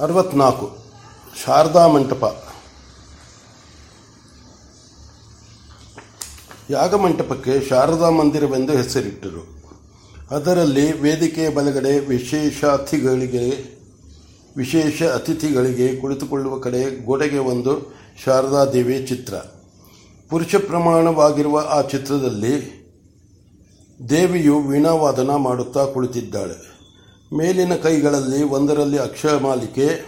ಅರವತ್ನಾಲ್ಕು. ಶಾರದಾ ಮಂಟಪ. ಯಾಗಮಂಟಪಕ್ಕೆ ಶಾರದಾ ಮಂದಿರವೆಂದು ಹೆಸರಿಟ್ಟರು. ಅದರಲ್ಲಿ ವೇದಿಕೆಯ ಬಲಗಡೆ ವಿಶೇಷ ಅತಿಥಿಗಳಿಗೆ ವಿಶೇಷ ಅತಿಥಿಗಳಿಗೆ ಕುಳಿತುಕೊಳ್ಳುವ ಕಡೆ ಗೋಡೆಗೆ ಒಂದು ಶಾರದಾ ದೇವಿ ಚಿತ್ರ. ಪುರುಷ ಪ್ರಮಾಣವಾಗಿರುವ ಆ ಚಿತ್ರದಲ್ಲಿ ದೇವಿಯು ವೀಣಾವಾದನ ಮಾಡುತ್ತಾ ಕುಳಿತಿದ್ದಾಳೆ. ಮೇಲಿನ ಕೈಗಳಲ್ಲಿ ಒಂದರಲ್ಲಿ ಅಕ್ಷಯ ಮಾಲಿಕೆ,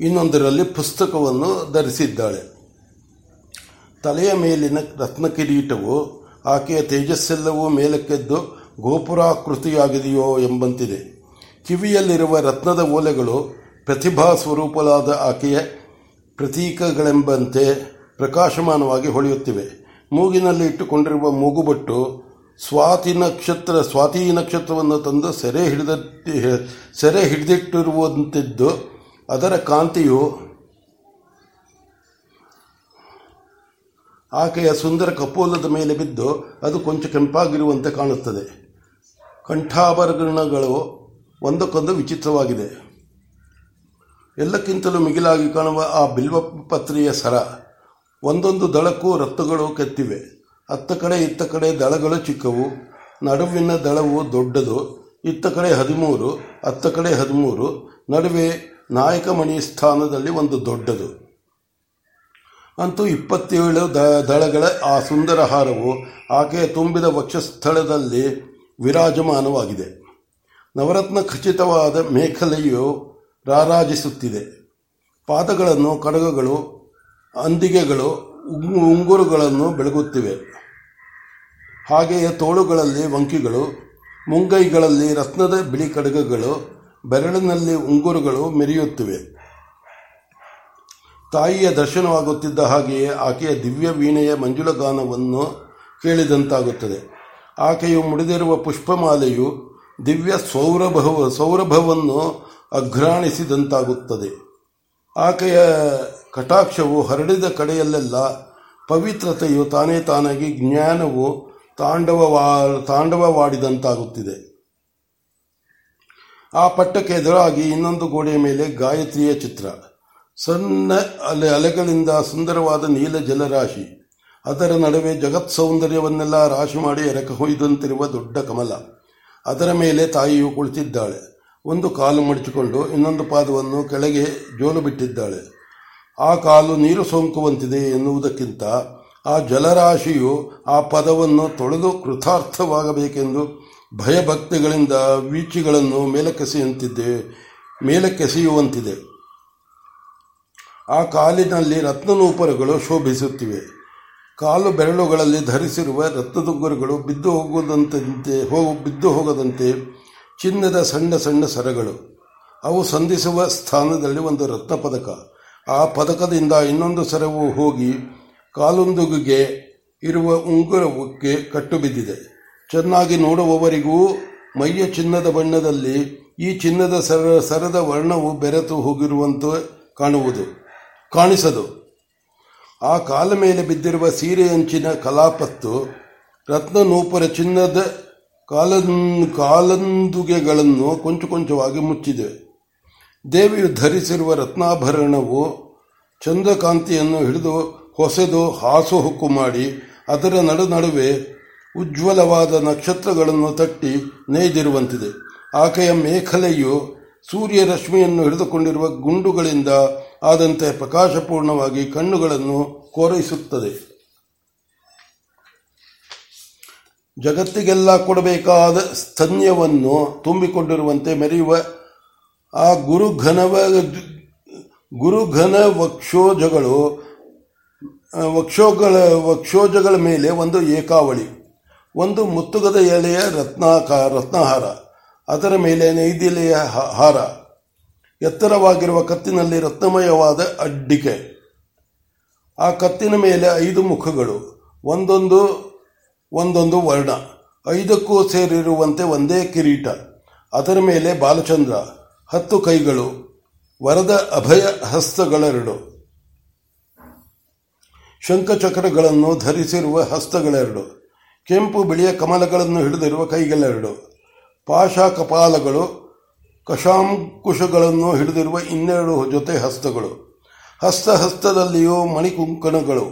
ಇನ್ನೊಂದರಲ್ಲಿ ಪುಸ್ತಕವನ್ನು ಧರಿಸಿದ್ದಾಳೆ. ತಲೆಯ ಮೇಲಿನ ರತ್ನ ಕಿರೀಟವು, ಆಕೆಯ ತೇಜಸ್ಸೆಲ್ಲವೂ ಮೇಲಕ್ಕೆದ್ದು ಗೋಪುರಾಕೃತಿಯಾಗಿದೆಯೋ ಎಂಬಂತಿದೆ. ಕಿವಿಯಲ್ಲಿರುವ ರತ್ನದ ಓಲೆಗಳು ಪ್ರತಿಭಾ ಸ್ವರೂಪಲಾದ ಆಕೆಯ ಪ್ರತೀಕಗಳೆಂಬಂತೆ ಪ್ರಕಾಶಮಾನವಾಗಿ ಹೊಳೆಯುತ್ತಿವೆ. ಮೂಗಿನಲ್ಲಿ ಇಟ್ಟುಕೊಂಡಿರುವ ಮೂಗುಬಟ್ಟು ಸ್ವಾತಿ ನಕ್ಷತ್ರ, ಸ್ವಾತಿ ನಕ್ಷತ್ರವನ್ನು ತಂದು ಸೆರೆ ಹಿಡಿದ ಸೆರೆ ಹಿಡಿದಿಟ್ಟಿರುವಂತಿದ್ದು ಅದರ ಕಾಂತಿಯು ಆಕೆಯ ಸುಂದರ ಕಪೋಲದ ಮೇಲೆ ಬಿದ್ದು ಅದು ಕೊಂಚ ಕೆಂಪಾಗಿರುವಂತೆ ಕಾಣುತ್ತದೆ. ಕಂಠಾಭರಣಗಳು ಒಂದಕ್ಕೊಂದು ವಿಚಿತ್ರವಾಗಿದೆ. ಎಲ್ಲಕ್ಕಿಂತಲೂ ಮಿಗಿಲಾಗಿ ಕಾಣುವ ಆ ಬಿಲ್ವಪತ್ರೆಯ ಸರ, ಒಂದೊಂದು ದಳಕ್ಕೂ ರತ್ತುಗಳು ಕೆತ್ತಿವೆ. ಅತ್ತ ಕಡೆ, ಇತ್ತ ಕಡೆ ದಳಗಳು ಚಿಕ್ಕವು. ನಡುವಿನ ದಳವು ದೊಡ್ಡದು. ಇತ್ತ ಕಡೆ ಹದಿಮೂರು, ಅತ್ತ ಕಡೆ ಹದಿಮೂರು. ನಡುವೆ ನಾಯಕಮಣಿ ಸ್ಥಾನದಲ್ಲಿ ಒಂದು ದೊಡ್ಡದು. ಅಂತೂ ಇಪ್ಪತ್ತೇಳು ದ, ದಳಗಳ ಆ ಸುಂದರ ಹಾರವು ಆಕೆಯ ತುಂಬಿದ ವಕ್ಷಸ್ಥಳದಲ್ಲಿ ವಿರಾಜಮಾನವಾಗಿದೆ. ನವರತ್ನ ಖಚಿತವಾದ ಮೇಖಲೆಯು ರಾರಾಜಿಸುತ್ತಿದೆ. ಪಾದಗಳನ್ನು, ಕಡಗಗಳು, ಅಂದಿಗೆಗಳು ಉಂಗುರುಗಳನ್ನು ಬೆಳಗುತ್ತಿವೆ. ಹಾಗೆಯೇ ತೋಳುಗಳಲ್ಲಿ ವಂಕಿಗಳು, ಮುಂಗೈಗಳಲ್ಲಿ ರತ್ನದ ಬಿಳಿ ಕಡಗಗಳು, ಬೆರಳಿನಲ್ಲಿ ಉಂಗುರುಗಳು ಮೆರೆಯುತ್ತಿವೆ. ತಾಯಿಯ ದರ್ಶನವಾಗುತ್ತಿದ್ದ ಹಾಗೆಯೇ ಆಕೆಯ ದಿವ್ಯ ವೀಣೆಯ ಮಂಜುಳಗಾನವನ್ನು ಕೇಳಿದಂತಾಗುತ್ತದೆ. ಆಕೆಯು ಮುಡಿದಿರುವ ಪುಷ್ಪಮಾಲೆಯು ದಿವ್ಯ ಸೌರಭವ, ಸೌರಭವನ್ನು ಅಘ್ರಾಣಿಸಿದಂತಾಗುತ್ತದೆ. ಆಕೆಯ ಕಟಾಕ್ಷವು ಹರಡಿದ ಕಡೆಯಲ್ಲೆಲ್ಲ ಪವಿತ್ರತೆಯು ತಾನೇ ತಾನಾಗಿ ಜ್ಞಾನವು ತಾಂಡವವಾ ತಾಂಡವವಾಡಿದಂತಾಗುತ್ತಿದೆ. ಆ ಪಟ್ಟಕ್ಕೆ ಎದುರಾಗಿ ಇನ್ನೊಂದು ಗೋಡೆಯ ಮೇಲೆ ಗಾಯತ್ರಿಯ ಚಿತ್ರ. ಸಣ್ಣ ಅಲೆ ಅಲೆಗಳಿಂದ ಸುಂದರವಾದ ನೀಲ ಜಲರಾಶಿ. ಅದರ ನಡುವೆ ಜಗತ್ ಸೌಂದರ್ಯವನ್ನೆಲ್ಲ ರಾಶಿ ಮಾಡಿ ಎರಕ ಹೊಯ್ದಂತಿರುವ ದೊಡ್ಡ ಕಮಲ. ಅದರ ಮೇಲೆ ತಾಯಿಯು ಕುಳಿತಿದ್ದಾಳೆ. ಒಂದು ಕಾಲು ಮಡಚಿಕೊಂಡು ಇನ್ನೊಂದು ಪಾದವನ್ನು ಕೆಳಗೆ ಜೋಲು ಬಿಟ್ಟಿದ್ದಾಳೆ. ಆ ಕಾಲು ನೀರು ಸೋಂಕುವಂತಿದೆ ಎನ್ನುವುದಕ್ಕಿಂತ ಆ ಜಲರಾಶಿಯು ಆ ಪದವನ್ನು ತೊಳೆದು ಕೃತಾರ್ಥವಾಗಬೇಕೆಂದು ಭಯಭಕ್ತಿಗಳಿಂದ ವೀಚಿಗಳನ್ನು ಮೇಲಕ್ಕೆಸೆಯುವಂತಿದೆ ಮೇಲಕ್ಕೆಸೆಯುವಂತಿದೆ. ಆ ಕಾಲಿನಲ್ಲಿ ರತ್ನನೂಪರಗಳು ಶೋಭಿಸುತ್ತಿವೆ. ಕಾಲು ಬೆರಳುಗಳಲ್ಲಿ ಧರಿಸಿರುವ ರತ್ನದುಗ್ಗರುಗಳು ಬಿದ್ದು ಹೋಗುವುದಂತೆ ಹೋಗು ಬಿದ್ದು ಹೋಗದಂತೆ ಚಿನ್ನದ ಸಣ್ಣ ಸಣ್ಣ ಸರಗಳು. ಅವು ಸಂಧಿಸುವ ಸ್ಥಾನದಲ್ಲಿ ಒಂದು ರತ್ನ ಪದಕ ಆ ಪದಕದಿಂದ ಇನ್ನೊಂದು ಸರವು ಹೋಗಿ ಕಾಲುಂದುಗಿಗೆ ಇರುವ ಉಂಗುರಕ್ಕೆ ಕಟ್ಟು ಬಿದ್ದಿದೆ ಚೆನ್ನಾಗಿ ನೋಡುವವರಿಗೂ ಮೈಯ ಚಿನ್ನದ ಬಣ್ಣದಲ್ಲಿ ಈ ಚಿನ್ನದ ಸರ, ಸರದ ವರ್ಣವು ಬೆರೆತು ಹೋಗಿರುವಂತೆ ಕಾಣುವುದು, ಕಾಣಿಸದು. ಆ ಕಾಲ ಮೇಲೆ ಬಿದ್ದಿರುವ ಸೀರೆ ಅಂಚಿನ ಕಲಾಪತ್ತು ರತ್ನ ನೂಪುರ ಚಿನ್ನದ ಕಾಲ ಕಾಲಂದುಗೆಗಳನ್ನು ಕೊಂಚ ಕೊಂಚವಾಗಿ ಮುಚ್ಚಿದೆ. ದೇವಿಯು ಧರಿಸಿರುವ ರತ್ನಾಭರಣವು ಚಂದ್ರಕಾಂತಿಯನ್ನು ಹಿಡಿದು ಹೊಸೆದು ಹಾಸು ಹುಕ್ಕು ಮಾಡಿ ಅದರ ನಡು ನಡುವೆ ಉಜ್ವಲವಾದ ನಕ್ಷತ್ರಗಳನ್ನು ತಟ್ಟಿ ನೇಯ್ದಿರುವಂತಿದೆ. ಆಕೆಯ ಮೇಖಲೆಯು ಸೂರ್ಯ ರಶ್ಮಿಯನ್ನು ಹಿಡಿದುಕೊಂಡಿರುವ ಗುಂಡುಗಳಿಂದ ಆದಂತೆ ಪ್ರಕಾಶಪೂರ್ಣವಾಗಿ ಕಣ್ಣುಗಳನ್ನು ಕೋರೈಸುತ್ತದೆ. ಜಗತ್ತಿಗೆಲ್ಲ ಕೊಡಬೇಕಾದ ಸ್ತನ್ಯವನ್ನು ತುಂಬಿಕೊಂಡಿರುವಂತೆ ಮೆರೆಯುವ ಆ ಗುರುಘನವ ಗುರುಘನ ವಕ್ಷೋಜಗಳು ವಕ್ಷೋಗಳ, ವಕ್ಷೋಜಗಳ ಮೇಲೆ ಒಂದು ಏಕಾವಳಿ, ಒಂದು ಮುತ್ತುಗದ ಎಲೆಯ ರತ್ನಾಕ, ರತ್ನಹಾರ, ಅದರ ಮೇಲೆ ನೈದಿಲೆಯ ಹಾರ, ಎತ್ತರವಾಗಿರುವ ಕತ್ತಿನಲ್ಲಿ ರತ್ನಮಯವಾದ ಅಡ್ಡಿಕೆ. ಆ ಕತ್ತಿನ ಮೇಲೆ ಐದು ಮುಖಗಳು, ಒಂದೊಂದು ಒಂದೊಂದು ವರ್ಣ, ಐದಕ್ಕೂ ಸೇರಿರುವಂತೆ ಒಂದೇ ಕಿರೀಟ, ಅದರ ಮೇಲೆ ಬಾಲಚಂದ್ರ, ಹತ್ತು ಕೈಗಳು, ವರದ ಅಭಯ ಹಸ್ತಗಳೆರಡು. ಶಂಖಚಕ್ರಗಳನ್ನು ಧರಿಸಿರುವ ಹಸ್ತಗಳೆರಡು, ಕೆಂಪು ಬಿಳಿಯ ಕಮಲಗಳನ್ನು ಹಿಡಿದಿರುವ ಕೈಗಳೆರಡು ಪಾಶ ಕಪಾಲಗಳು, ಕಶಾಂಕುಶಗಳನ್ನು ಹಿಡಿದಿರುವ ಇನ್ನೆರಡು ಜೊತೆ ಹಸ್ತಗಳು, ಹಸ್ತ ಹಸ್ತದಲ್ಲಿಯೂ ಮಣಿಕುಂಕಣಗಳು,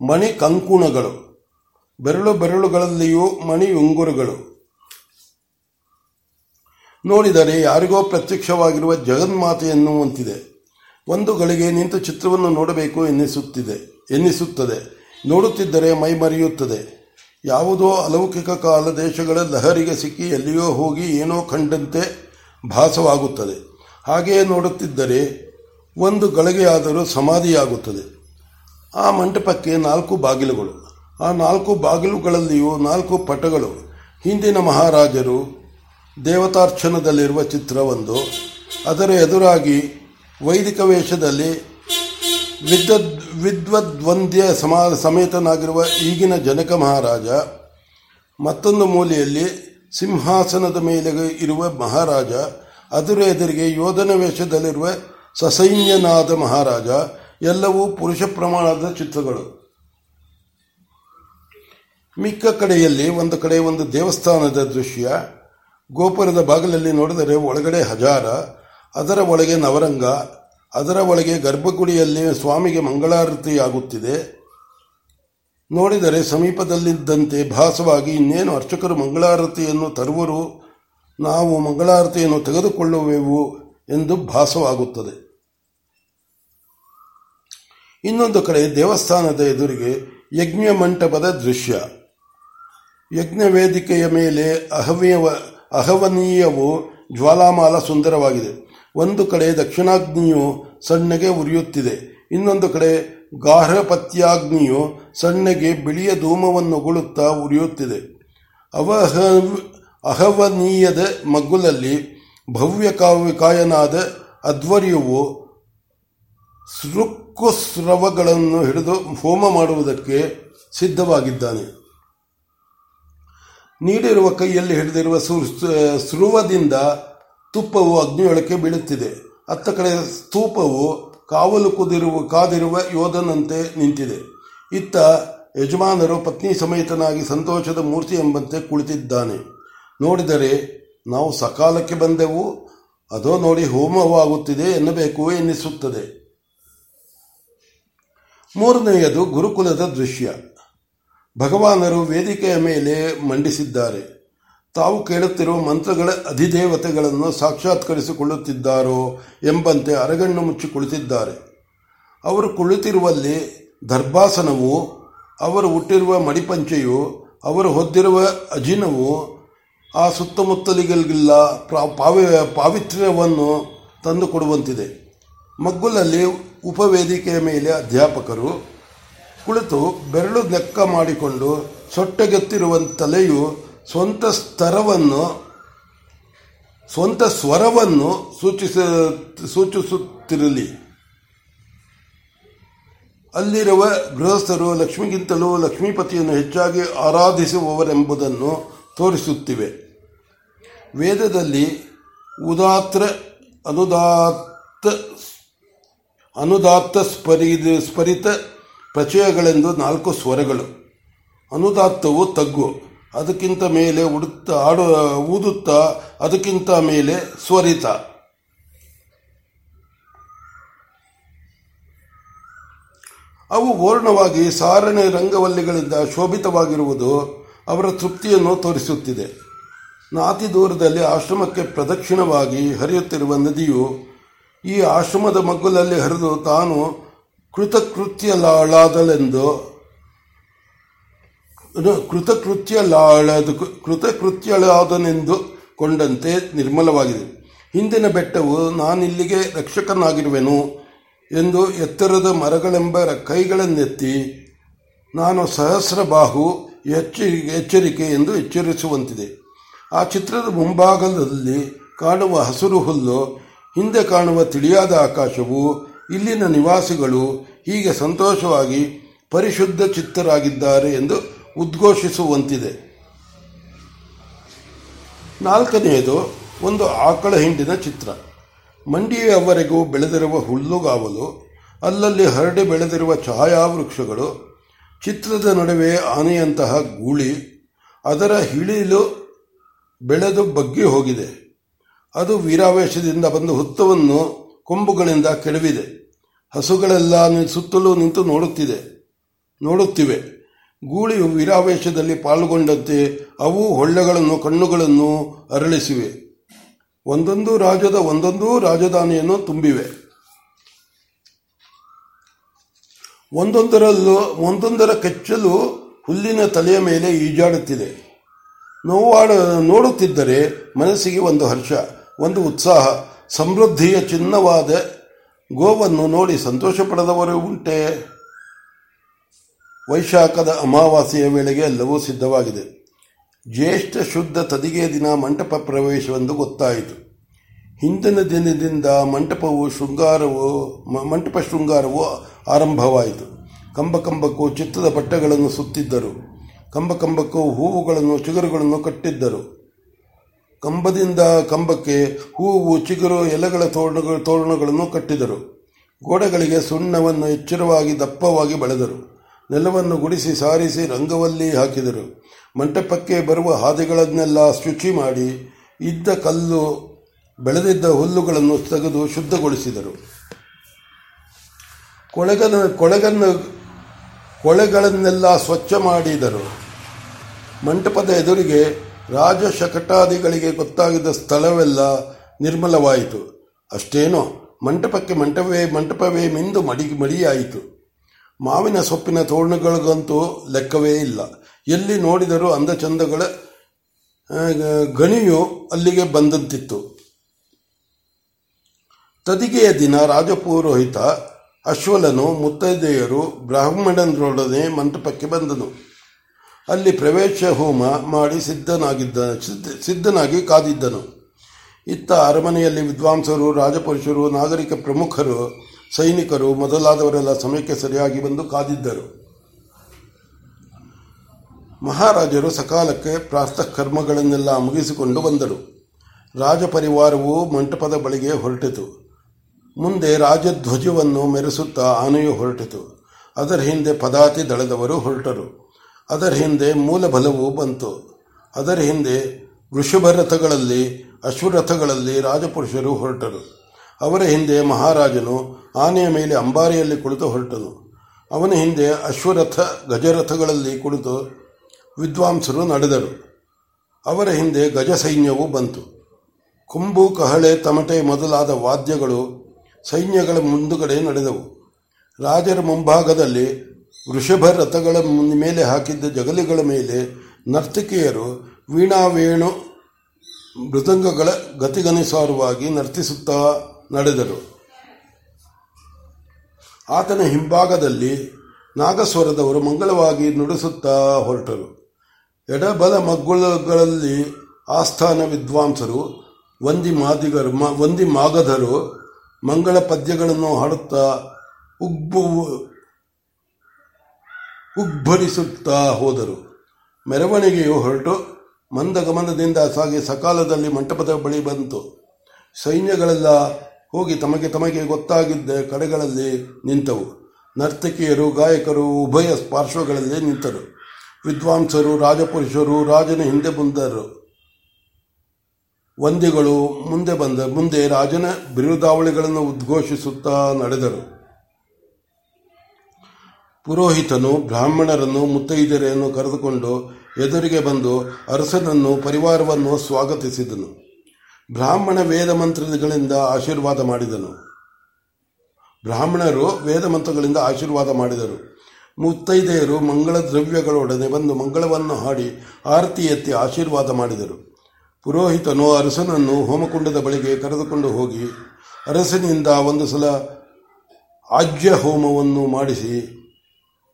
ಮಣಿಕಂಕುಣಗಳು, ಬೆರಳು ಬೆರಳುಗಳಲ್ಲಿಯೂ ಮಣಿ ಉಂಗುರಗಳು ನೋಡಿದರೆ ಯಾರಿಗೋ ಪ್ರತ್ಯಕ್ಷವಾಗಿರುವ ಜಗನ್ಮಾತೆ ಎನ್ನುವಂತಿದೆ ಒಂದು ಗಳಿಗೆ ನಿಂತ ಚಿತ್ರವನ್ನು ನೋಡಬೇಕು ಎನ್ನಿಸುತ್ತಿದೆ. ಎನ್ನಿಸುತ್ತದೆ. ನೋಡುತ್ತಿದ್ದರೆ ಮೈ ಮರೆಯುತ್ತದೆ. ಯಾವುದೋ ಅಲೌಕಿಕ ಕಾಲ ದೇಶಗಳ ಲಹರಿಗೆ ಸಿಕ್ಕಿ ಎಲ್ಲಿಯೋ ಹೋಗಿ ಏನೋ ಕಂಡಂತೆ ಭಾಸವಾಗುತ್ತದೆ. ಹಾಗೆಯೇ ನೋಡುತ್ತಿದ್ದರೆ ಒಂದು ಗಳಿಗೆಯಾದರೂ ಸಮಾಧಿಯಾಗುತ್ತದೆ. ಆ ಮಂಟಪಕ್ಕೆ ನಾಲ್ಕು ಬಾಗಿಲುಗಳು. ಆ ನಾಲ್ಕು ಬಾಗಿಲುಗಳಲ್ಲಿಯೂ ನಾಲ್ಕು ಪಟಗಳು. ಹಿಂದಿನ ಮಹಾರಾಜರು ದೇವತಾರ್ಚನದಲ್ಲಿರುವ ಚಿತ್ರವೊಂದು. ಅದರ ಎದುರಾಗಿ ವೈದಿಕ ವೇಷದಲ್ಲಿ ವಿದ್ವದ್ ವಿದ್ವದ್ವಂದ್ಯ ಸಮಾ ಸಮೇತನಾಗಿರುವ ಈಗಿನ ಜನಕ ಮಹಾರಾಜ, ಮತ್ತೊಂದು ಮೂಲೆಯಲ್ಲಿ ಸಿಂಹಾಸನದ ಮೇಲೆ ಇರುವ ಮಹಾರಾಜ, ಅದರ ಎದುರಿಗೆ ಯೋಧನ ವೇಷದಲ್ಲಿರುವ ಸಸೈನ್ಯನಾದ ಮಹಾರಾಜ, ಎಲ್ಲವೂ ಪುರುಷ ಪ್ರಮಾಣದ ಚಿತ್ರಗಳು. ಮಿಕ್ಕ ಕಡೆಯಲ್ಲಿ ಒಂದು ಕಡೆ ಒಂದು ದೇವಸ್ಥಾನದ ದೃಶ್ಯ, ಗೋಪುರದ ಬಾಗಿಲಲ್ಲಿ ನೋಡಿದರೆ ಒಳಗಡೆ ಹಜಾರ, ಅದರ ಒಳಗೆ ನವರಂಗ ಅದರ ಒಳಗೆ ಗರ್ಭಗುಡಿಯಲ್ಲಿ ಸ್ವಾಮಿಗೆ ಮಂಗಳಾರತಿಯಾಗುತ್ತಿದೆ. ನೋಡಿದರೆ ಸಮೀಪದಲ್ಲಿದ್ದಂತೆ ಭಾಸವಾಗಿ ಇನ್ನೇನು ಅರ್ಚಕರು ಮಂಗಳಾರತಿಯನ್ನು ತರುವರು, ನಾವು ಮಂಗಳಾರತಿಯನ್ನು ತೆಗೆದುಕೊಳ್ಳುವೆವು ಎಂದು ಭಾಸವಾಗುತ್ತದೆ. ಇನ್ನೊಂದು ಕಡೆ ದೇವಸ್ಥಾನದ ಎದುರಿಗೆ ಯಜ್ಞ ಮಂಟಪದ ದೃಶ್ಯ. ಯಜ್ಞ ವೇದಿಕೆಯ ಮೇಲೆ ಅಹವ್ಯವ ಅಹವನೀಯವು ಜ್ವಾಲಾಮಾಲ ಸುಂದರವಾಗಿದೆ. ಒಂದು ಕಡೆ ದಕ್ಷಿಣಾಗ್ನಿಯು ಸಣ್ಣಗೆ ಉರಿಯುತ್ತಿದೆ, ಇನ್ನೊಂದು ಕಡೆ ಗಾರ್ಹಪತ್ಯಾಗ್ನಿಯು ಸಣ್ಣಗೆ ಬಿಳಿಯ ಧೂಮವನ್ನು ಉಗುಳುತ್ತಾ ಉರಿಯುತ್ತಿದೆ. ಅವಹ, ಅಹವನೀಯದ ಮಗ್ಗುಲಲ್ಲಿ ಭವ್ಯ ಕಾಯನಾದ ಅಧ್ವರ್ಯವು ಸೃಕ್ಕುಸ್ರವಗಳನ್ನು ಹಿಡಿದು ಹೋಮ ಮಾಡುವುದಕ್ಕೆ ಸಿದ್ಧವಾಗಿದ್ದಾನೆ. ನೀಡಿರುವ ಕೈಯಲ್ಲಿ ಹಿಡಿದಿರುವ ಸ್ರುವದಿಂದ ತುಪ್ಪವು ಅಗ್ನಿಯೊಳಕ್ಕೆ ಬೀಳುತ್ತಿದೆ. ಅತ್ತ ಕಡೆ ಸ್ತೂಪವು ಕಾವಲು ಕುದಿರುವ, ಕಾದಿರುವ ಯೋಧನಂತೆ ನಿಂತಿದೆ. ಇತ್ತ ಯಜಮಾನರು ಪತ್ನಿ ಸಮೇತನಾಗಿ ಸಂತೋಷದ ಮೂರ್ತಿ ಎಂಬಂತೆ ಕುಳಿತಿದ್ದಾನೆ. ನೋಡಿದರೆ, ನಾವು ಸಕಾಲಕ್ಕೆ ಬಂದೆವು, ಅದೋ ನೋಡಿ ಹೋಮವಾಗುತ್ತಿದೆ ಎನ್ನಬೇಕು ಎನ್ನಿಸುತ್ತದೆ. ಮೂರನೆಯದು ಗುರುಕುಲದ ದೃಶ್ಯ. ಭಗವಾನರು ವೇದಿಕೆಯ ಮೇಲೆ ಮಂಡಿಸಿದ್ದಾರೆ. ತಾವು ಕೇಳುತ್ತಿರುವ ಮಂತ್ರಗಳ ಅಧಿದೇವತೆಗಳನ್ನು ಸಾಕ್ಷಾತ್ಕರಿಸಿಕೊಳ್ಳುತ್ತಿದ್ದಾರೋ ಎಂಬಂತೆ ಅರಗಣ್ಣು ಮುಚ್ಚಿ ಕುಳಿತಿದ್ದಾರೆ. ಅವರು ಕುಳಿತಿರುವಲ್ಲಿ ದರ್ಭಾಸನವು, ಅವರು ಹುಟ್ಟಿರುವ ಮಡಿಪಂಚೆಯು, ಅವರು ಹೊದ್ದಿರುವ ಅಜಿನವು, ಆ ಸುತ್ತಮುತ್ತಲಿಗಳಿಗೆಲ್ಲ ಪಾವಿತ್ರ್ಯವನ್ನು ತಂದುಕೊಡುವಂತಿದೆ ಮಗ್ಗುಲಲ್ಲಿ ಉಪವೇದಿಕೆಯ ಮೇಲೆ ಅಧ್ಯಾಪಕರು ಕುಳಿತು ಬೆರಳು ಲೆಕ್ಕ ಮಾಡಿಕೊಂಡು ಸೊಟ್ಟಗೆತ್ತಿರುವ ತಲೆಯು ಸ್ವಂತ ಸ್ತರವನ್ನು, ಸ್ವಂತ ಸ್ವರವನ್ನು ಸೂಚಿಸ, ಸೂಚಿಸುತ್ತಿರಲಿ. ಅಲ್ಲಿರುವ ಗೃಹಸ್ಥರು ಲಕ್ಷ್ಮಿಗಿಂತಲೂ ಲಕ್ಷ್ಮೀಪತಿಯನ್ನು ಹೆಚ್ಚಾಗಿ ಆರಾಧಿಸುವವರೆಂಬುದನ್ನು ತೋರಿಸುತ್ತಿವೆ. ವೇದದಲ್ಲಿ ಉದಾತ್ರ ಅನುದಾತ್ತ ಅನುದಾತ್ತ ಸ್ಪರಿ ಸ್ಪರಿತ ಪ್ರಚಯಗಳೆಂದು ನಾಲ್ಕು ಸ್ವರಗಳು. ಅನುದಾತ್ತವು ತಗ್ಗು. ಅದಕ್ಕಿಂತ ಮೇಲೆ ಉಡುತ್ತ, ಆಡು, ಊದುತ್ತಾ, ಅದಕ್ಕಿಂತ ಮೇಲೆ ಸ್ವರಿತ. ಅವು ವರ್ಣವಾಗಿ ಸಾರಣೆ ರಂಗವಲ್ಲಿಗಳಿಂದ ಶೋಭಿತವಾಗಿರುವುದು ಅವರ ತೃಪ್ತಿಯನ್ನು ತೋರಿಸುತ್ತಿದೆ. ನಾತಿ ದೂರದಲ್ಲಿ ಆಶ್ರಮಕ್ಕೆ ಪ್ರದಕ್ಷಿಣವಾಗಿ ಹರಿಯುತ್ತಿರುವ ನದಿಯು ಈ ಆಶ್ರಮದ ಮಗ್ಗುಲಲ್ಲಿ ಹರಿದು ತಾನು ಕೃತಕೃತ್ಯಲಾಳಾದಲೆಂದು ಕೃತಕೃತ್ಯಲಾಳದು, ಕೃತಕೃತ್ಯಳಾದನೆಂದು ಕೊಂಡಂತೆ ನಿರ್ಮಲವಾಗಿದೆ. ಹಿಂದಿನ ಬೆಟ್ಟವು ನಾನಿಲ್ಲಿಗೆ ರಕ್ಷಕನಾಗಿರುವೆನು ಎಂದು ಎತ್ತರದ ಮರಗಳೆಂಬ ಕೈಗಳನ್ನೆತ್ತಿ ನಾನು ಸಹಸ್ರ ಬಾಹು ಎಚ್ಚರಿಕೆ ಎಂದು ಎಚ್ಚರಿಸುವಂತಿದೆ. ಆ ಚಿತ್ರದ ಮುಂಭಾಗದಲ್ಲಿ ಕಾಣುವ ಹಸಿರು ಹುಲ್ಲು, ಹಿಂದೆ ಕಾಣುವ ತಿಳಿಯಾದ ಆಕಾಶವು, ಇಲ್ಲಿನ ನಿವಾಸಿಗಳು ಹೀಗೆ ಸಂತೋಷವಾಗಿ ಪರಿಶುದ್ಧ ಚಿತ್ತರಾಗಿದ್ದಾರೆ ಎಂದು ಉದ್ಘೋಷಿಸುವಂತಿದೆ. ನಾಲ್ಕನೆಯದು, ಒಂದು ಆಕಳ ಹಿಂಡಿನ ಚಿತ್ರ. ಮಂಡಿಯವರೆಗೂ ಬೆಳೆದಿರುವ ಹುಲ್ಲುಗಾವಲು, ಅಲ್ಲಲ್ಲಿ ಹರಡಿ ಬೆಳೆದಿರುವ ಛಾಯಾವೃಕ್ಷಗಳು, ಚಿತ್ರದ ನಡುವೆ ಆನೆಯಂತಹ ಗೂಳಿ, ಅದರ ಹಿಳಿಲು ಬೆಳೆದು ಬಗ್ಗಿ ಹೋಗಿದೆ. ಅದು ವೀರಾವೇಶದಿಂದ ಬಂದು ಹುತ್ತವನ್ನು ಕೊಂಬುಗಳಿಂದ ಕೆಡವಿದೆ. ಹಸುಗಳೆಲ್ಲ ಸುತ್ತಲೂ ನಿಂತು ನೋಡುತ್ತಿದೆ, ನೋಡುತ್ತಿವೆ. ಗೂಳಿಯು ವೀರಾವೇಶದಲ್ಲಿ ಪಾಲ್ಗೊಂಡಂತೆ ಅವು ಹೊಳ್ಳೆಗಳನ್ನು ಕಣ್ಣುಗಳನ್ನು ಅರಳಿಸಿವೆ. ಒಂದೊಂದು ರಾಜ್ಯದ ಒಂದೊಂದು ರಾಜಧಾನಿಯನ್ನು ತುಂಬಿವೆ. ಒಂದೊಂದರಲ್ಲೂ, ಒಂದೊಂದರ ಕೆಚ್ಚಲು ಹುಲ್ಲಿನ ತಲೆಯ ಮೇಲೆ ಈಜಾಡುತ್ತಿದೆ. ನೋವಾಡ, ನೋಡುತ್ತಿದ್ದರೆ ಮನಸ್ಸಿಗೆ ಒಂದು ಹರ್ಷ, ಒಂದು ಉತ್ಸಾಹ, ಸಮೃದ್ಧಿಯ ಚಿನ್ನವಾದ ಗೋವನ್ನು ನೋಡಿ ಸಂತೋಷ ಪಡೆದವರು ಉಂಟೆ? ವೈಶಾಖದ ಅಮಾವಾಸ್ಯೆಯ ವೇಳೆಗೆ ಎಲ್ಲವೂ ಸಿದ್ಧವಾಗಿದೆ. ಜ್ಯೇಷ್ಠ ಶುದ್ಧ ತದಿಗೆ ದಿನ ಮಂಟಪ ಪ್ರವೇಶವೆಂದು ಗೊತ್ತಾಯಿತು. ಹಿಂದಿನ ದಿನದಿಂದ ಮಂಟಪವು ಶೃಂಗಾರವು ಮಂಟಪ ಶೃಂಗಾರವು ಆರಂಭವಾಯಿತು. ಕಂಬ ಕಂಬಕ್ಕೂ ಚಿತ್ತದ ಬಟ್ಟೆಗಳನ್ನು ಸುತ್ತಿದ್ದರು. ಕಂಬ ಕಂಬಕ್ಕೂ ಹೂವುಗಳನ್ನು, ಚಿಗುರುಗಳನ್ನು ಕಟ್ಟಿದ್ದರು. ಕಂಬದಿಂದ ಕಂಬಕ್ಕೆ ಹೂವು, ಚಿಗುರು, ಎಲೆಗಳ ತೋರಣಗಳು, ತೋರಣಗಳನ್ನು ಕಟ್ಟಿದರು. ಗೋಡೆಗಳಿಗೆ ಸುಣ್ಣವನ್ನು ಎಚ್ಚರವಾಗಿ ದಪ್ಪವಾಗಿ ಬೆಳೆದರು. ನೆಲವನ್ನು ಗುಡಿಸಿ ಸಾರಿಸಿ ರಂಗವಲ್ಲಿ ಹಾಕಿದರು. ಮಂಟಪಕ್ಕೆ ಬರುವ ಹಾದಿಗಳನ್ನೆಲ್ಲ ಶುಚಿ ಮಾಡಿ ಇದ್ದ ಕಲ್ಲು, ಬೆಳೆದಿದ್ದ ಹುಲ್ಲುಗಳನ್ನು ತೆಗೆದು ಶುದ್ಧಗೊಳಿಸಿದರು. ಕೊಳೆಗನ ಕೊಳೆಗನ್ನು ಕೊಳೆಗಳನ್ನೆಲ್ಲ ಸ್ವಚ್ಛ ಮಾಡಿದರು. ಮಂಟಪದ ಎದುರಿಗೆ ರಾಜ ಶಕಟಾದಿಗಳಿಗೆ ಗೊತ್ತಾಗಿದ್ದ ಸ್ಥಳವೆಲ್ಲ ನಿರ್ಮಲವಾಯಿತು. ಅಷ್ಟೇನೋ, ಮಂಟಪಕ್ಕೆ ಮಂಟಪವೇ ಮಂಟಪವೇ ಮಿಂದು ಮಡಿ, ಮಡಿಯಾಯಿತು. ಮಾವಿನ ಸೊಪ್ಪಿನ ತೋರಣಗಳಿಗಂತೂ ಲೆಕ್ಕವೇ ಇಲ್ಲ. ಎಲ್ಲಿ ನೋಡಿದರೂ ಅಂದಚಂದಗಳ ಗಣಿಯು ಅಲ್ಲಿಗೆ ಬಂದಂತಿತ್ತು. ತದಿಗೆಯ ದಿನ ರಾಜಪುರೋಹಿತ ಅಶ್ವಲನು ಮುತ್ತೈದೆಯರು ಬ್ರಾಹ್ಮಣರೊಡನೆ ಮಂಟಪಕ್ಕೆ ಬಂದನು. ಅಲ್ಲಿ ಪ್ರವೇಶ ಹೋಮ ಮಾಡಿ ಸಿದ್ಧನಾಗಿದ್ದ ಸಿದ್ಧನಾಗಿ ಕಾದಿದ್ದನು. ಇತ್ತ ಅರಮನೆಯಲ್ಲಿ ವಿದ್ವಾಂಸರು, ರಾಜಪುರುಷರು, ನಾಗರಿಕ ಪ್ರಮುಖರು ಸೈನಿಕರು ಮೊದಲಾದವರೆಲ್ಲ ಸಮಯಕ್ಕೆ ಸರಿಯಾಗಿ ಬಂದು ಕಾದಿದ್ದರು. ಮಹಾರಾಜರು ಸಕಾಲಕ್ಕೆ ಪ್ರಾಸ್ತ ಕರ್ಮಗಳನ್ನೆಲ್ಲ ಮುಗಿಸಿಕೊಂಡು ಬಂದರು. ರಾಜಪರಿವಾರವು ಮಂಟಪದ ಬಳಿಗೆ ಹೊರಟಿತು. ಮುಂದೆ ರಾಜಧ್ವಜವನ್ನು ಮೆರೆಸುತ್ತಾ ಆನೆಯು ಹೊರಟಿತು. ಅದರ ಹಿಂದೆ ಪದಾತಿ ದಳದವರು ಹೊರಟರು. ಅದರ ಹಿಂದೆ ಮೂಲಬಲವು ಬಂತು. ಅದರ ಹಿಂದೆ ವೃಷಭ ರಥಗಳಲ್ಲಿ ಅಶ್ವರಥಗಳಲ್ಲಿ ರಾಜಪುರುಷರು ಹೊರಟರು. ಅವರ ಹಿಂದೆ ಮಹಾರಾಜನು ಆನೆಯ ಮೇಲೆ ಅಂಬಾರಿಯಲ್ಲಿ ಕುಳಿತು ಹೊರಟನು. ಅವನ ಹಿಂದೆ ಅಶ್ವರಥ ಗಜರಥಗಳಲ್ಲಿ ಕುಳಿತು ವಿದ್ವಾಂಸರು ನಡೆದರು. ಅವರ ಹಿಂದೆ ಗಜ ಸೈನ್ಯವು ಬಂತು. ಕುಂಬು ಕಹಳೆ, ತಮಟೆ ಮೊದಲಾದ ವಾದ್ಯಗಳು ಸೈನ್ಯಗಳ ಮುಂದುಗಡೆ ನಡೆದವು. ರಾಜರ ಮುಂಭಾಗದಲ್ಲಿ ವೃಷಭ ರಥಗಳ ಮೇಲೆ ಹಾಕಿದ್ದ ಜಗಲಿಗಳ ಮೇಲೆ ನರ್ತಕಿಯರು ವೀಣಾವೇಣು ಮೃದಂಗಗಳ ಗತಿಗನುಸಾರವಾಗಿ ನರ್ತಿಸುತ್ತಾ ನಡೆದರು. ಆತನ ಹಿಂಭಾಗದಲ್ಲಿ ನಾಗಸ್ವರದವರು ಮಂಗಳವಾಗಿ ನುಡಿಸುತ್ತಾ ಹೊರಟರು. ಎಡಬಲ ಮಗ್ಗುಳಗಳಲ್ಲಿ ಆಸ್ಥಾನ ವಿದ್ವಾಂಸರು, ವಂದಿ ಮಾದಿಗರು ವಂದಿ ಮಾಗಧರು ಮಂಗಳ ಪದ್ಯಗಳನ್ನು ಹಾಡುತ್ತಾ ಉಬ್ಬು ಉಬ್ಬರಿಸುತ್ತಾ ಹೋದರು. ಮೆರವಣಿಗೆಯು ಹೊರಟು. ಮಂದಗಮನದಿಂದ ಸಾಗಿ ಸಕಾಲದಲ್ಲಿ ಮಂಟಪದ ಬಳಿ ಬಂತು. ಸೈನ್ಯಗಳೆಲ್ಲ ಹೋಗಿ ತಮಗೆ ತಮಗೆ ಗೊತ್ತಾಗಿದ್ದ ಕಡೆಗಳಲ್ಲಿ ನಿಂತವು. ನರ್ತಕಿಯರು, ಗಾಯಕರು, ಉಭಯ ಪಾರ್ಶ್ವಗಳಲ್ಲಿ ನಿಂತರು. ವಿದ್ವಾಂಸರು, ರಾಜಪುರುಷರು, ರಾಜನ ಹಿಂದೆ ಬಂದರು. ವಂದಿಗಳು ಮುಂದೆ ಬಂದ ಮುಂದೆ ರಾಜನ ಬಿರುದಾವಳಿಗಳನ್ನು ಉದ್ಘೋಷಿಸುತ್ತಾ ನಡೆದರು. ಪುರೋಹಿತನು, ಬ್ರಾಹ್ಮಣರನ್ನು, ಮುತ್ತೈದೆಯರನ್ನು ಕರೆದುಕೊಂಡು ಎದುರಿಗೆ ಬಂದು ಅರಸನನ್ನು, ಪರಿವಾರವನ್ನು ಸ್ವಾಗತಿಸಿದನು. ಬ್ರಾಹ್ಮಣ ವೇದ ಮಂತ್ರಗಳಿಂದ ಆಶೀರ್ವಾದ ಮಾಡಿದನು. ಬ್ರಾಹ್ಮಣರು ವೇದ ಮಂತ್ರಗಳಿಂದ ಆಶೀರ್ವಾದ ಮಾಡಿದರು. ಮುತ್ತೈದೆಯರು ಮಂಗಳ ದ್ರವ್ಯಗಳೊಡನೆ ಬಂದು ಮಂಗಳವನ್ನು ಹಾಡಿ ಆರತಿ ಎತ್ತಿ ಆಶೀರ್ವಾದ ಮಾಡಿದರು. ಪುರೋಹಿತನು ಅರಸನನ್ನು ಹೋಮಕುಂಡದ ಬಳಿಗೆ ಕರೆದುಕೊಂಡು ಹೋಗಿ ಅರಸನಿಂದ ಒಂದು ಸಲ ಆಜ್ಯ ಹೋಮವನ್ನು ಮಾಡಿಸಿ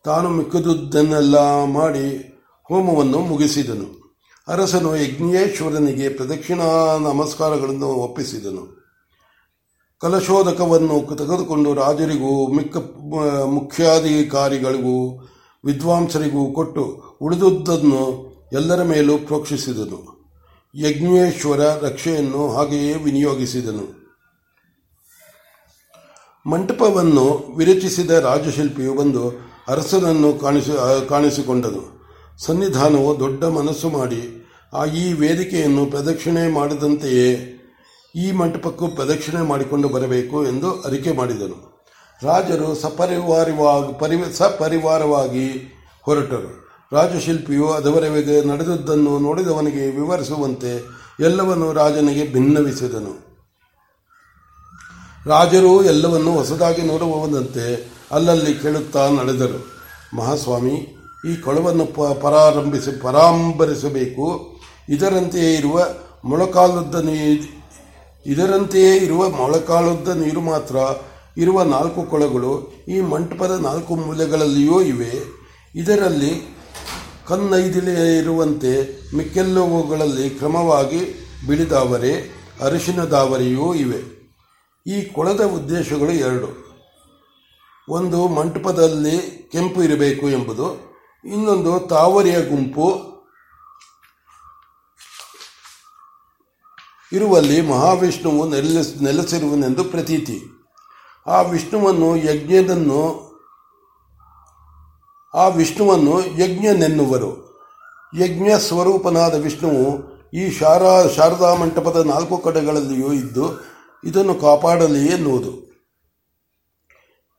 ತಾನು ಮಿಕ್ಕದುದ್ದನ್ನೆಲ್ಲ ಮಾಡಿ ಹೋಮವನ್ನು ಮುಗಿಸಿದನು. ಅರಸನು ಯಜ್ಞೇಶ್ವರನಿಗೆ ಪ್ರದಕ್ಷಿಣಾ ನಮಸ್ಕಾರಗಳನ್ನು ಒಪ್ಪಿಸಿದನು. ಕಲಶೋದಕವನ್ನು ತೆಗೆದುಕೊಂಡು ರಾಜರಿಗೂ ಮಿಕ್ಕ ಮುಖ್ಯಾಧಿಕಾರಿಗಳಿಗೂ ವಿದ್ವಾಂಸರಿಗೂ ಕೊಟ್ಟು ಉಳಿದುದನ್ನು ಎಲ್ಲರ ಮೇಲೂ ಪ್ರೋಕ್ಷಿಸಿದನು. ಯಜ್ಞೇಶ್ವರ ರಕ್ಷೆಯನ್ನು ಹಾಗೆಯೇ ವಿನಿಯೋಗಿಸಿದನು. ಮಂಟಪವನ್ನು ವಿರಚಿಸಿದ ರಾಜಶಿಲ್ಪಿಯು ಬಂದು ಅರಸನನ್ನು ಕಾಣಿಸಿ, ಕಾಣಿಸಿಕೊಂಡನು. ಸನ್ನಿಧಾನವು ದೊಡ್ಡ ಮನಸ್ಸು ಮಾಡಿ, ಆ ಈ ವೇದಿಕೆಯನ್ನು ಪ್ರದಕ್ಷಿಣೆ ಮಾಡಿದಂತೆಯೇ ಈ ಮಂಟಪಕ್ಕೂ ಪ್ರದಕ್ಷಿಣೆ ಮಾಡಿಕೊಂಡು ಬರಬೇಕು ಎಂದು ಅರಿಕೆ ಮಾಡಿದರು ರಾಜರು ಸಪರಿವಾರವಾಗಿ ಪರಿ ಸಪರಿವಾರವಾಗಿ ಹೊರಟರು. ರಾಜಶಿಲ್ಪಿಯು ಅದವರೆಗೆ ನಡೆದದ್ದನ್ನು ನೋಡಿದವನಿಗೆ ವಿವರಿಸುವಂತೆ ಎಲ್ಲವನ್ನು ರಾಜನಿಗೆ ಭಿನ್ನವಿಸಿದನು. ರಾಜರು ಎಲ್ಲವನ್ನು ಹೊಸದಾಗಿ ನೋಡುವಂತೆ ಅಲ್ಲಲ್ಲಿ ಕೇಳುತ್ತಾ ನಡೆದರು. ಮಹಾಸ್ವಾಮಿ ಈ ಕೊಳವನ್ನು ಪರಾರಂಭಿಸಿ ಪರಾಂಬರಿಸಬೇಕು. ಇದರಂತೆಯೇ ಇರುವ ಮೊಳಕಾಲುದ್ದ ನೀರು ಇದರಂತೆಯೇ ಇರುವ ಮೊಳಕಾಲುದ್ದ ನೀರು ಮಾತ್ರ ಇರುವ ನಾಲ್ಕು ಕೊಳಗಳು ಈ ಮಂಟಪದ ನಾಲ್ಕು ಮೂಲೆಗಳಲ್ಲಿಯೂ ಇವೆ. ಇದರಲ್ಲಿ ಇರುವಂತೆ ಮಿಕ್ಕೆಲ್ಲವುಗಳಲ್ಲಿ ಕ್ರಮವಾಗಿ ಬಿಳಿದಾವರೆ ಅರಿಶಿನದಾವರೆಯೂ ಇವೆ. ಈ ಕೊಳದ ಉದ್ದೇಶಗಳು ಎರಡು. ಒಂದು ಮಂಟಪದಲ್ಲಿ ಕೆಂಪು ಇರಬೇಕು ಎಂಬುದು. ಇನ್ನೊಂದು ತಾವರೆಯ ಗುಂಪು. ಇರುವಲ್ಲಿ ಮಹಾವಿಷ್ಣುವು ನೆಲೆಸ್ ನೆಲೆಸಿರುವನೆಂದು ಪ್ರತೀತಿ. ಆ ವಿಷ್ಣುವನ್ನು ಯಜ್ಞದನ್ನು, ಆ ವಿಷ್ಣುವನ್ನು ಯಜ್ಞನೆನ್ನುವರು. ಯಜ್ಞ ಸ್ವರೂಪನಾದ ವಿಷ್ಣುವು ಈ ಶಾರಾ, ಶಾರದಾ ಮಂಟಪದ ನಾಲ್ಕು ಕಡೆಗಳಲ್ಲಿಯೂ ಇದ್ದು ಇದನ್ನು ಕಾಪಾಡಲಿ ಎನ್ನುವುದು.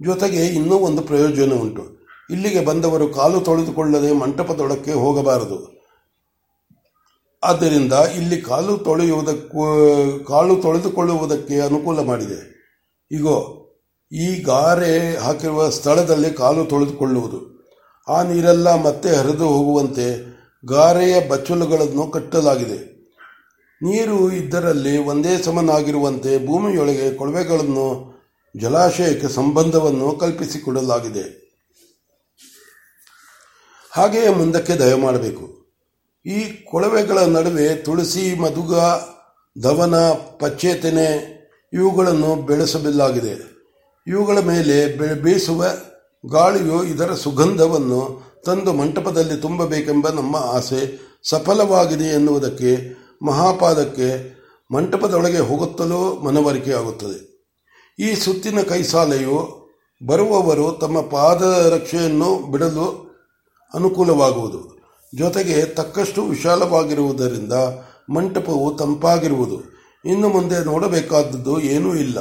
ಜೊತೆಗೆ ಇನ್ನೂ ಒಂದು ಪ್ರಯೋಜನ ಉಂಟು ಇಲ್ಲಿಗೆ ಬಂದವರು ಕಾಲು ತೊಳೆದುಕೊಳ್ಳದೆ ಮಂಟಪದೊಳಕ್ಕೆ ಹೋಗಬಾರದು. ಆದ್ದರಿಂದ ಇಲ್ಲಿ ಕಾಲು ತೊಳೆಯುವುದಕ್ಕೂ, ಕಾಲು ತೊಳೆದುಕೊಳ್ಳುವುದಕ್ಕೆ ಅನುಕೂಲ ಮಾಡಿದೆ. ಈಗೋ ಈ ಗಾರೆ ಹಾಕಿರುವ ಸ್ಥಳದಲ್ಲಿ ಕಾಲು ತೊಳೆದುಕೊಳ್ಳುವುದು. ಆ ನೀರೆಲ್ಲ ಮತ್ತೆ ಹರಿದು ಹೋಗುವಂತೆ ಗಾರೆಯ ಬಚ್ಚಲುಗಳನ್ನು ಕಟ್ಟಲಾಗಿದೆ. ನೀರು ಇದ್ದರಲ್ಲಿ ಒಂದೇ ಸಮನಾಗಿರುವಂತೆ ಭೂಮಿಯೊಳಗೆ ಕೊಳವೆಗಳನ್ನು, ಜಲಾಶಯಕ್ಕೆ ಸಂಬಂಧವನ್ನು ಕಲ್ಪಿಸಿಕೊಡಲಾಗಿದೆ. ಹಾಗೆಯೇ ಮುಂದಕ್ಕೆ ದಯಮಾಡಬೇಕು ಈ ಕೊಳವೆಗಳ ನಡುವೆ ತುಳಸಿ, ಮಧುಗ ದವನ ಪಚ್ಚೇತನೆ ಇವುಗಳನ್ನು ಬೆಳೆಸಬಲ್ಲಾಗಿದೆ. ಇವುಗಳ ಮೇಲೆ ಬೀಸುವ ಗಾಳಿಯು ಇದರ ಸುಗಂಧವನ್ನು ತಂದು ಮಂಟಪದಲ್ಲಿ ತುಂಬಬೇಕೆಂಬ ನಮ್ಮ ಆಸೆ ಸಫಲವಾಗಿದೆ ಎನ್ನುವುದಕ್ಕೆ ಮಹಾಪಾದಕ್ಕೆ ಮಂಟಪದೊಳಗೆ ಹೋಗುತ್ತಲೂ ಮನವರಿಕೆಯಾಗುತ್ತದೆ ಈ ಸುತ್ತಿನ ಕೈಸಾಲೆಯು ಬರುವವರು ತಮ್ಮ ಪಾದ ರಕ್ಷೆಯನ್ನು ಬಿಡಲು ಅನುಕೂಲವಾಗುವುದು. ಜೊತೆಗೆ ತಕ್ಕಷ್ಟು ವಿಶಾಲವಾಗಿರುವುದರಿಂದ ಮಂಟಪವು ತಂಪಾಗಿರುವುದು. ಇನ್ನು ಮುಂದೆ ನೋಡಬೇಕಾದದ್ದು ಏನೂ ಇಲ್ಲ.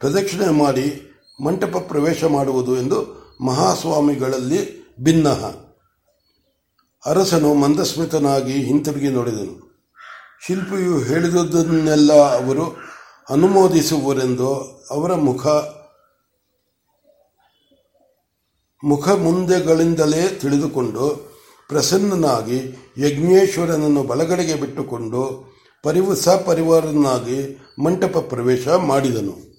ಪ್ರದಕ್ಷಿಣೆ ಮಾಡಿ ಮಂಟಪ ಪ್ರವೇಶ ಮಾಡುವುದು ಎಂದು ಮಹಾಸ್ವಾಮಿಗಳಲ್ಲಿ ಭಿನ್ನ ಅರಸನು ಮಂದಸ್ಮಿತನಾಗಿ ಹಿಂತಿರುಗಿ ನೋಡಿದನು. ಶಿಲ್ಪಿಯು ಹೇಳಿದುದನ್ನೆಲ್ಲ ಅವರು ಅನುಮೋದಿಸುವರೆಂದು ಅವರ ಮುಖ ಮುಖ ಮುಂದೆಗಳಿಂದಲೇ ತಿಳಿದುಕೊಂಡು ಪ್ರಸನ್ನನಾಗಿ ಯಜ್ಞೇಶ್ವರನನ್ನು ಬಲಗಡೆಗೆ ಬಿಟ್ಟುಕೊಂಡು ಪರಿವಸ ಪರಿವಾರನಾಗಿ ಮಂಟಪ ಪ್ರವೇಶ ಮಾಡಿದನು.